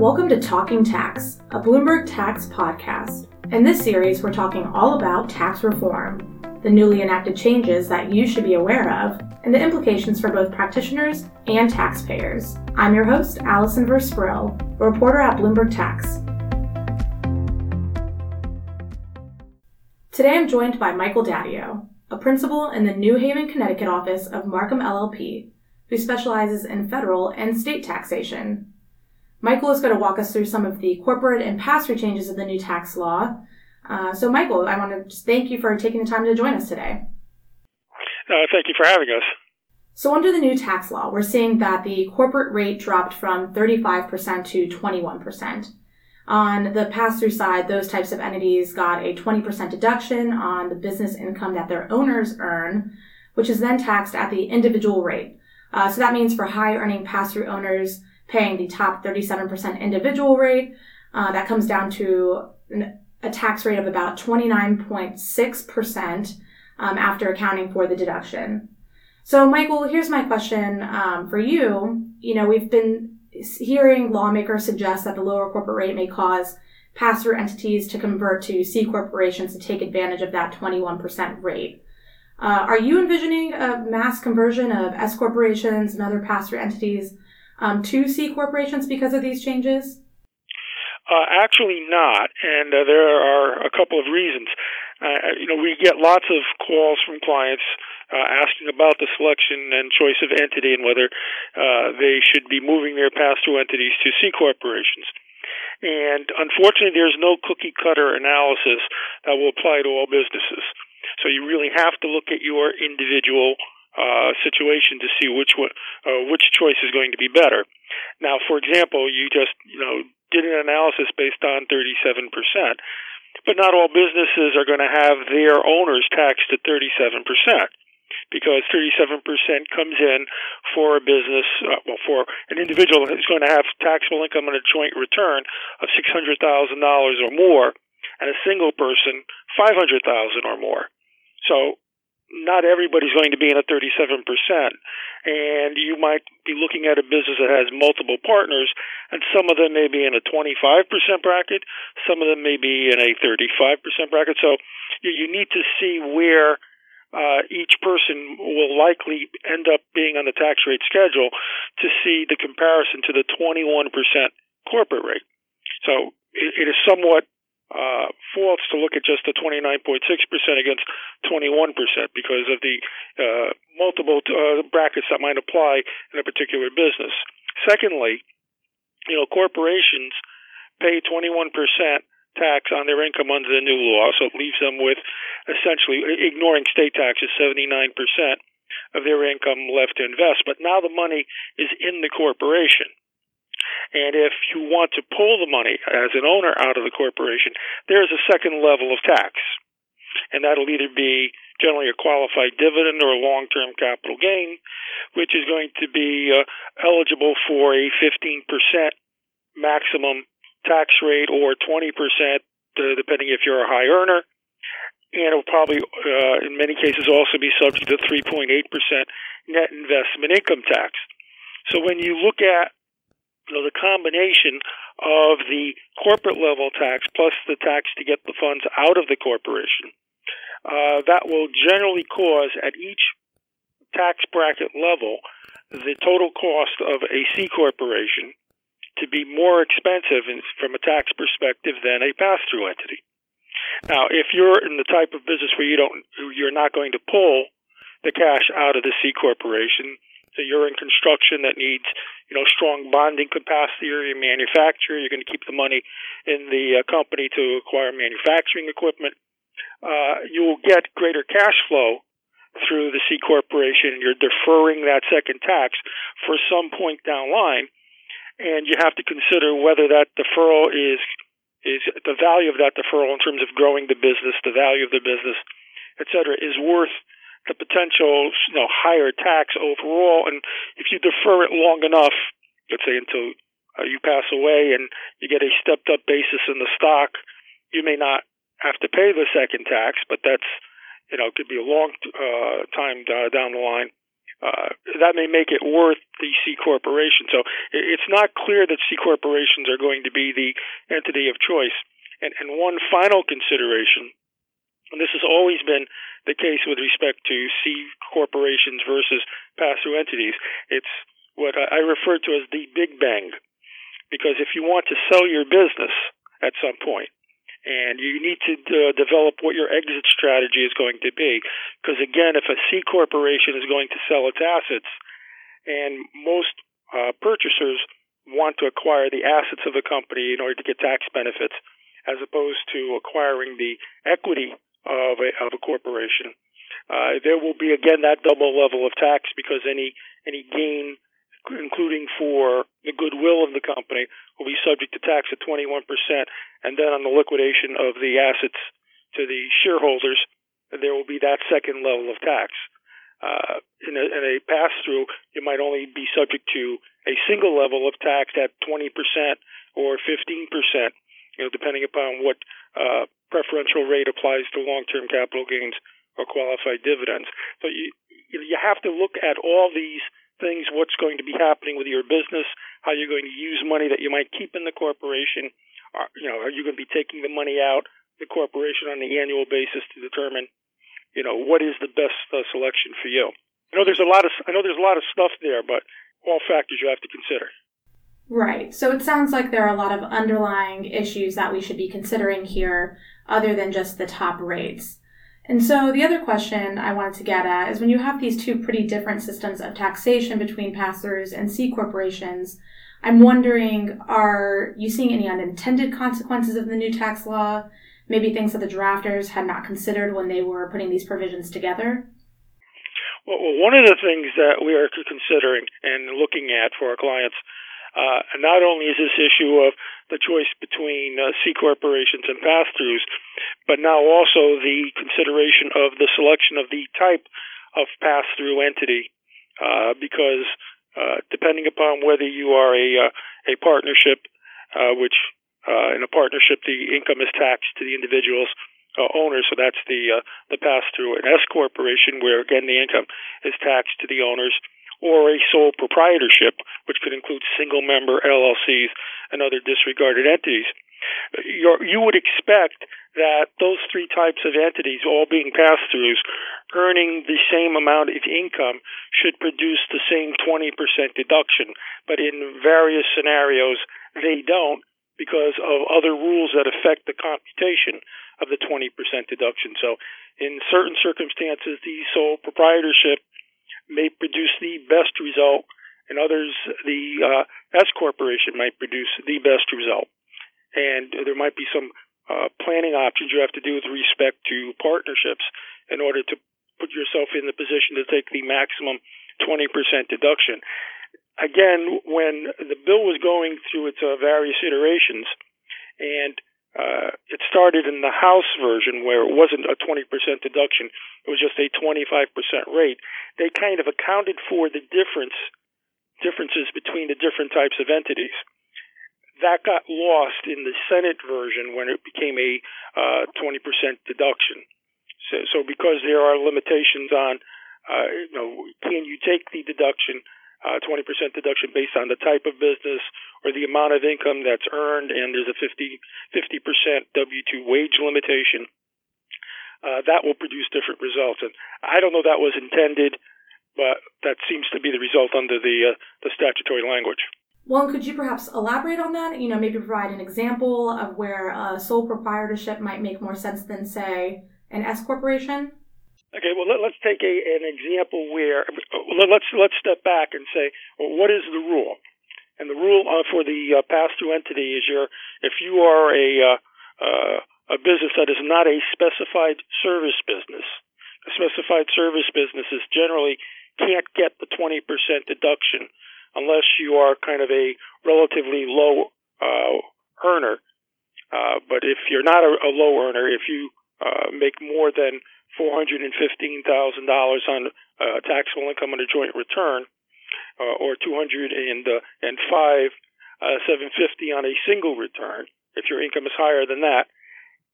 Welcome to Talking Tax, a Bloomberg Tax podcast. In this series, we're talking all about tax reform, the newly enacted changes that you should be aware of, and the implications for both practitioners and taxpayers. I'm your host, Allyson Versprille, a reporter at Bloomberg Tax. Today I'm joined by Michael D'Addio, a principal in the New Haven, Connecticut office of Marcum LLP, who specializes in federal and state taxation. Michael is going to walk us through some of the corporate and pass-through changes of the new tax law. Uh, so, Michael, I want to just thank you for taking the time to join us today. Uh, thank you for having us. So, under the new tax law, we're seeing that the corporate rate dropped from 35% to 21%. On the pass through side, those types of entities got a 20% deduction on the business income that their owners earn, which is then taxed at the individual rate. Uh, so that means for high earning pass through owners, paying the top 37% individual rate. Uh, that comes down to a tax rate of about 29.6% um, after accounting for the deduction. So, Michael, here's my question um, for you. You know, we've been hearing lawmakers suggest that the lower corporate rate may cause pass-through entities to convert to C corporations to take advantage of that 21% rate. Uh, are you envisioning a mass conversion of S corporations and other pass-through entities um, to C corporations because of these changes? Uh, actually, not, and uh, there are a couple of reasons. Uh, you know, we get lots of calls from clients uh, asking about the selection and choice of entity and whether uh, they should be moving their pass-through entities to C corporations. And unfortunately, there's no cookie cutter analysis that will apply to all businesses. So you really have to look at your individual uh, situation to see which one, uh, which choice is going to be better. Now, for example, you just you know did an analysis based on 37 percent, but not all businesses are going to have their owners taxed at 37 percent because 37% comes in for a business, uh, well, for an individual who's going to have taxable income on a joint return of $600,000 or more, and a single person, 500,000 or more. So not everybody's going to be in a 37%. And you might be looking at a business that has multiple partners, and some of them may be in a 25% bracket, some of them may be in a 35% bracket. So you, you need to see where uh, each person will likely end up being on the tax rate schedule to see the comparison to the 21% corporate rate. So it, it is somewhat uh, false to look at just the 29.6% against 21% because of the uh, multiple uh, brackets that might apply in a particular business. Secondly, you know, corporations pay 21% tax on their income under the new law, so it leaves them with essentially ignoring state taxes 79% of their income left to invest. But now the money is in the corporation. And if you want to pull the money as an owner out of the corporation, there's a second level of tax. And that'll either be generally a qualified dividend or a long term capital gain, which is going to be uh, eligible for a 15% maximum tax rate or 20%, uh, depending if you're a high earner. And it'll probably, uh, in many cases, also be subject to 3.8% net investment income tax. So when you look at you know, the combination of the corporate level tax plus the tax to get the funds out of the corporation, uh, that will generally cause at each tax bracket level the total cost of a C corporation to be more expensive in, from a tax perspective than a pass-through entity. Now, if you're in the type of business where you don't, you're not going to pull the cash out of the C corporation, so you're in construction that needs you know, strong bonding capacity or your manufacturer. You're going to keep the money in the uh, company to acquire manufacturing equipment. Uh, you'll get greater cash flow through the C corporation. And you're deferring that second tax for some point down line, and you have to consider whether that deferral is is the value of that deferral in terms of growing the business, the value of the business, et cetera, is worth the potential you know higher tax overall. And if you defer it long enough, let's say until uh, you pass away and you get a stepped up basis in the stock, you may not have to pay the second tax, but that's you know could be a long uh, time uh, down the line. Uh, that may make it worth the C corporation. So it's not clear that C corporations are going to be the entity of choice. And, and one final consideration, and this has always been the case with respect to C corporations versus pass-through entities, it's what I refer to as the Big Bang. Because if you want to sell your business at some point, and you need to uh, develop what your exit strategy is going to be. Because again, if a C corporation is going to sell its assets, and most uh, purchasers want to acquire the assets of a company in order to get tax benefits, as opposed to acquiring the equity of a, of a corporation, uh, there will be again that double level of tax because any any gain including for the goodwill of the company, will be subject to tax at 21%. And then on the liquidation of the assets to the shareholders, there will be that second level of tax. Uh, in, a, in a pass through, you might only be subject to a single level of tax at 20% or 15%, you know, depending upon what uh, preferential rate applies to long term capital gains or qualified dividends. So you, you have to look at all these things, what's going to be happening with your business, how you're going to use money that you might keep in the corporation. Are, you know, are you going to be taking the money out the corporation on the annual basis to determine, you know, what is the best uh, selection for you? I know there's a lot of I know there's a lot of stuff there, but all factors you have to consider. Right. So it sounds like there are a lot of underlying issues that we should be considering here, other than just the top rates. And so the other question I wanted to get at is when you have these two pretty different systems of taxation between pass-throughs and C corporations, I'm wondering, are you seeing any unintended consequences of the new tax law? Maybe things that the drafters had not considered when they were putting these provisions together? Well, one of the things that we are considering and looking at for our clients uh, not only is this issue of the choice between uh, C corporations and pass throughs, but now also the consideration of the selection of the type of pass through entity, uh, because uh, depending upon whether you are a uh, a partnership, uh, which in a partnership the income is taxed to the individual's owners, so that's the the pass through. An S corporation, where again the income is taxed to the owners or a sole proprietorship, which could include single member LLCs and other disregarded entities. You're, you would expect that those three types of entities, all being pass throughs, earning the same amount of income should produce the same 20% deduction. But in various scenarios, they don't because of other rules that affect the computation of the 20% deduction. So in certain circumstances, the sole proprietorship may produce the best result, and others, the uh, S corporation might produce the best result. And there might be some uh, planning options you have to do with respect to partnerships in order to put yourself in the position to take the maximum 20% deduction. Again, when the bill was going through its uh, various iterations, and uh, it started in the House version where it wasn't a 20% deduction, it was just a 25% rate. They kind of accounted for the difference differences between the different types of entities. That got lost in the Senate version when it became a uh, 20% deduction. So, so because there are limitations on, uh, you know, can you take the deduction uh, 20% deduction based on the type of business or the amount of income that's earned, and there's a 50, 50% W-2 wage limitation. Uh, that will produce different results. And I don't know that was intended, but that seems to be the result under the uh, the statutory language. Well, could you perhaps elaborate on that? You know, maybe provide an example of where a sole proprietorship might make more sense than, say, an S corporation. Okay, well let, us take a, an example where let's let's step back and say, well, what is the rule? And the rule uh, for the uh, pass-through entity is your if you are a uh, uh, a business that is not a specified service business, a specified service businesses generally can't get the 20% deduction unless you are kind of a relatively low uh, earner. Uh, but if you're not a, a low earner, if you uh, make more than $415,000 on uh, taxable income on a joint return, uh, or 205 uh, 750 on a single return. If your income is higher than that,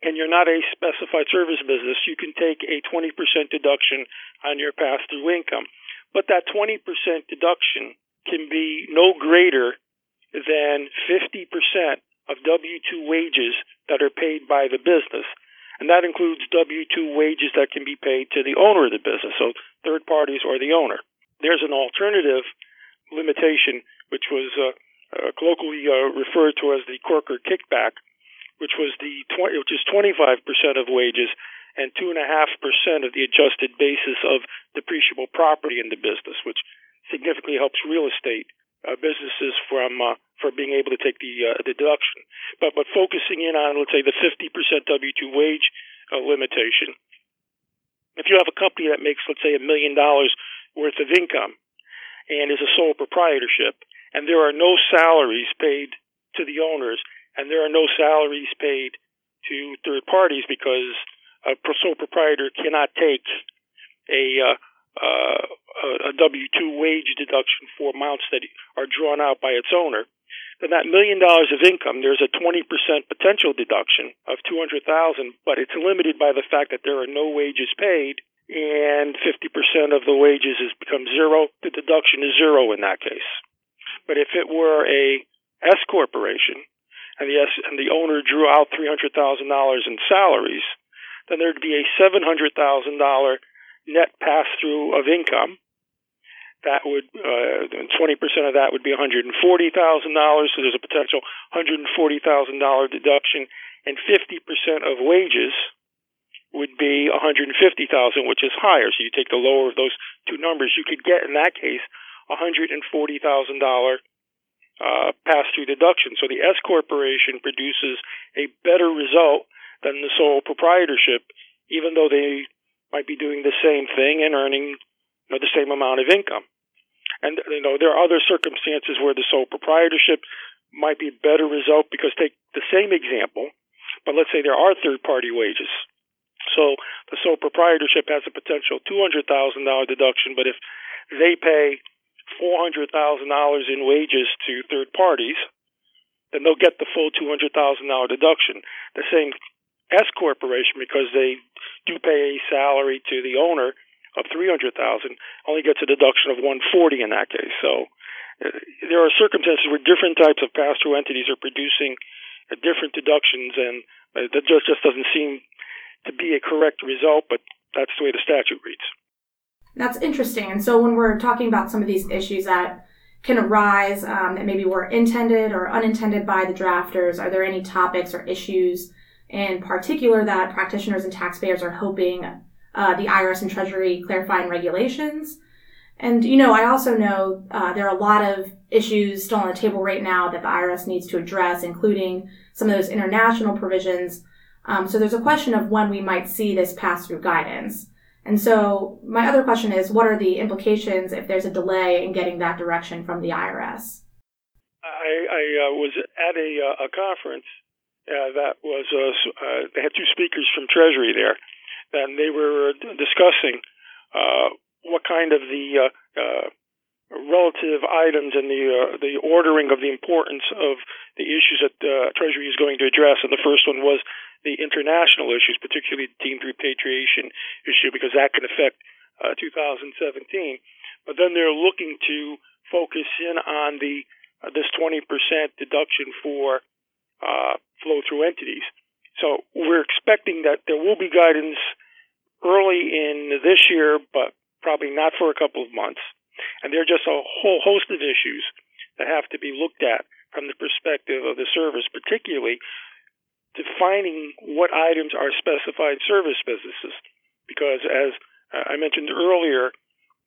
and you're not a specified service business, you can take a 20% deduction on your pass-through income. but that 20% deduction can be no greater than 50% of W 2 wages that are paid by the business. And that includes W 2 wages that can be paid to the owner of the business, so third parties or the owner. There's an alternative limitation, which was uh, uh, colloquially uh, referred to as the Corker kickback, which was the tw- which is 25% of wages and two and a half percent of the adjusted basis of depreciable property in the business, which significantly helps real estate uh, businesses from uh, for being able to take the uh, the deduction. But but focusing in on let's say the 50% W2 wage uh, limitation. If you have a company that makes let's say a million dollars worth of income and is a sole proprietorship, and there are no salaries paid to the owners, and there are no salaries paid to third parties because a sole proprietor cannot take a uh, uh, a W two wage deduction for amounts that are drawn out by its owner. Then that million dollars of income, there's a 20% potential deduction of 200,000, but it's limited by the fact that there are no wages paid and 50% of the wages has become zero. The deduction is zero in that case. But if it were a S corporation and the S, and the owner drew out $300,000 in salaries, then there'd be a $700,000 net pass through of income. That would, uh, 20% of that would be $140,000. So there's a potential $140,000 deduction and 50% of wages would be 150,000, which is higher. So you take the lower of those two numbers, you could get in that case $140,000 uh, pass through deduction. So the S corporation produces a better result than the sole proprietorship, even though they might be doing the same thing and earning you know, the same amount of income. And you know there are other circumstances where the sole proprietorship might be a better result because take the same example, but let's say there are third party wages. So the sole proprietorship has a potential two hundred thousand dollar deduction, but if they pay four hundred thousand dollars in wages to third parties, then they'll get the full two hundred thousand dollar deduction. The same S corporation because they do pay a salary to the owner of 300,000 only gets a deduction of 140 in that case. So uh, there are circumstances where different types of pass-through entities are producing uh, different deductions and uh, that just just doesn't seem to be a correct result, but that's the way the statute reads. That's interesting. And so when we're talking about some of these issues that can arise um, that maybe were intended or unintended by the drafters, are there any topics or issues in particular that practitioners and taxpayers are hoping uh, the IRS and Treasury clarify in regulations. And, you know, I also know uh, there are a lot of issues still on the table right now that the IRS needs to address, including some of those international provisions. Um, so there's a question of when we might see this pass through guidance. And so my other question is, what are the implications if there's a delay in getting that direction from the IRS? I, I uh, was at a, uh, a conference uh, that was uh, uh, they had two speakers from Treasury there, and they were discussing uh, what kind of the uh, uh, relative items and the uh, the ordering of the importance of the issues that uh, Treasury is going to address. And the first one was the international issues, particularly the deemed repatriation issue, because that can affect uh, 2017. But then they're looking to focus in on the uh, this 20% deduction for uh, flow through entities. So we're expecting that there will be guidance early in this year, but probably not for a couple of months. And there are just a whole host of issues that have to be looked at from the perspective of the service, particularly defining what items are specified service businesses. Because as I mentioned earlier,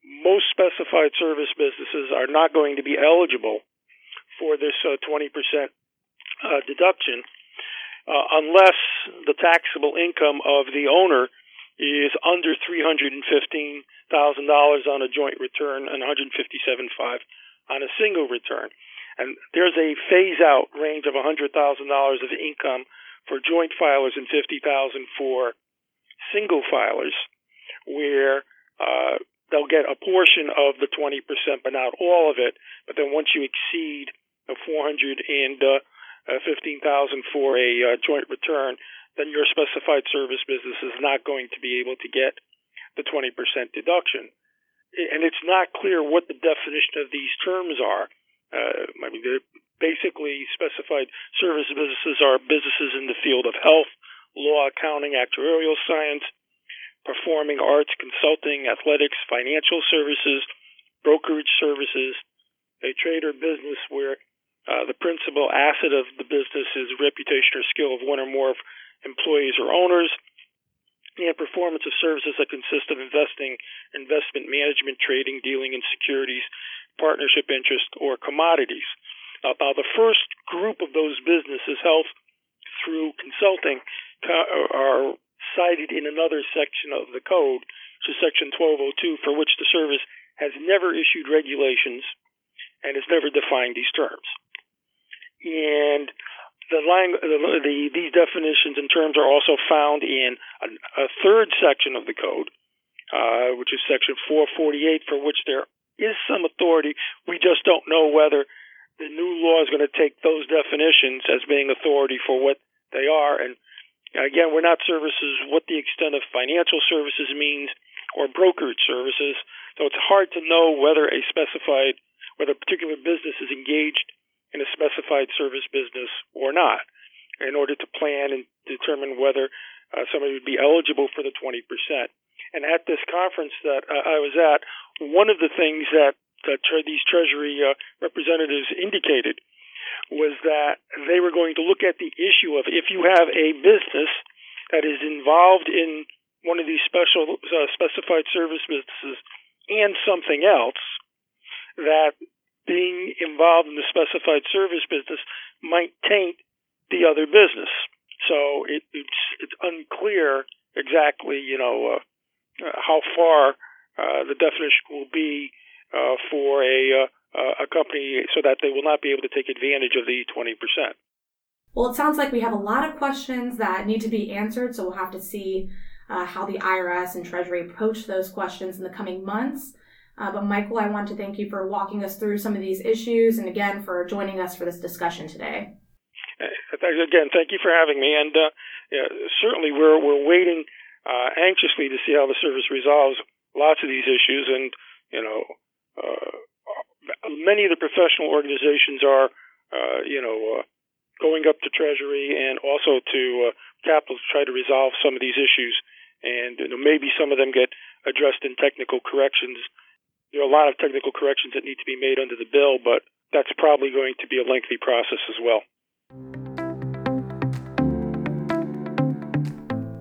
most specified service businesses are not going to be eligible for this uh, 20% uh, deduction uh, unless the taxable income of the owner is under $315,000 on a joint return and one hundred fifty seven five on a single return. And there's a phase out range of $100,000 of income for joint filers and 50,000 for single filers where uh, they'll get a portion of the 20% but not all of it. But then once you exceed the 400 and uh, uh, 15000 for a uh, joint return, then your specified service business is not going to be able to get the 20% deduction. and it's not clear what the definition of these terms are. Uh, I mean, basically specified service businesses are businesses in the field of health, law, accounting, actuarial science, performing arts, consulting, athletics, financial services, brokerage services, a trade or business where uh, the principal asset of the business is reputation or skill of one or more employees or owners, and performance of services that consist of investing, investment management, trading, dealing in securities, partnership interest, or commodities. Now, now the first group of those businesses, health through consulting, are cited in another section of the code, is section 1202, for which the service has never issued regulations and has never defined these terms. And the, lang- the, the these definitions and terms are also found in a, a third section of the code, uh, which is section 448, for which there is some authority. We just don't know whether the new law is going to take those definitions as being authority for what they are. And again, we're not services what the extent of financial services means or brokerage services. So it's hard to know whether a specified, whether a particular business is engaged in a specified service business or not in order to plan and determine whether uh, somebody would be eligible for the 20%. And at this conference that uh, I was at, one of the things that, tre- these Treasury uh, representatives indicated was that they were going to look at the issue of if you have a business that is involved in one of these special uh, specified service businesses and something else, that being involved in the specified service business might taint the other business. So it, it's it's unclear exactly, you know, uh, uh, how far uh, the definition will be uh, for a uh, a company, so that they will not be able to take advantage of the twenty percent. Well, it sounds like we have a lot of questions that need to be answered, so we'll have to see uh, how the IRS and Treasury approach those questions in the coming months. Uh, but Michael, I want to thank you for walking us through some of these issues and again for joining us for this discussion today. Uh, again, thank you for having me. And uh, yeah, certainly we're, we're waiting uh, anxiously to see how the service resolves lots of these issues. And, you know, uh, many of the professional organizations are, uh, you know, going up to Treasury and also to Capitol to try to resolve some of these issues. And you know, maybe some of them get addressed in technical corrections there are a lot of technical corrections that need to be made under the bill, but that's probably going to be a lengthy process as well.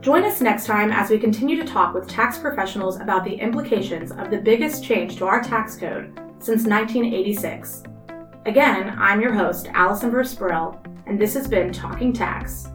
Join us next time as we continue to talk with tax professionals about the implications of the biggest change to our tax code since 1986. Again, I'm your host, Allyson Versprille, and this has been Talking Tax.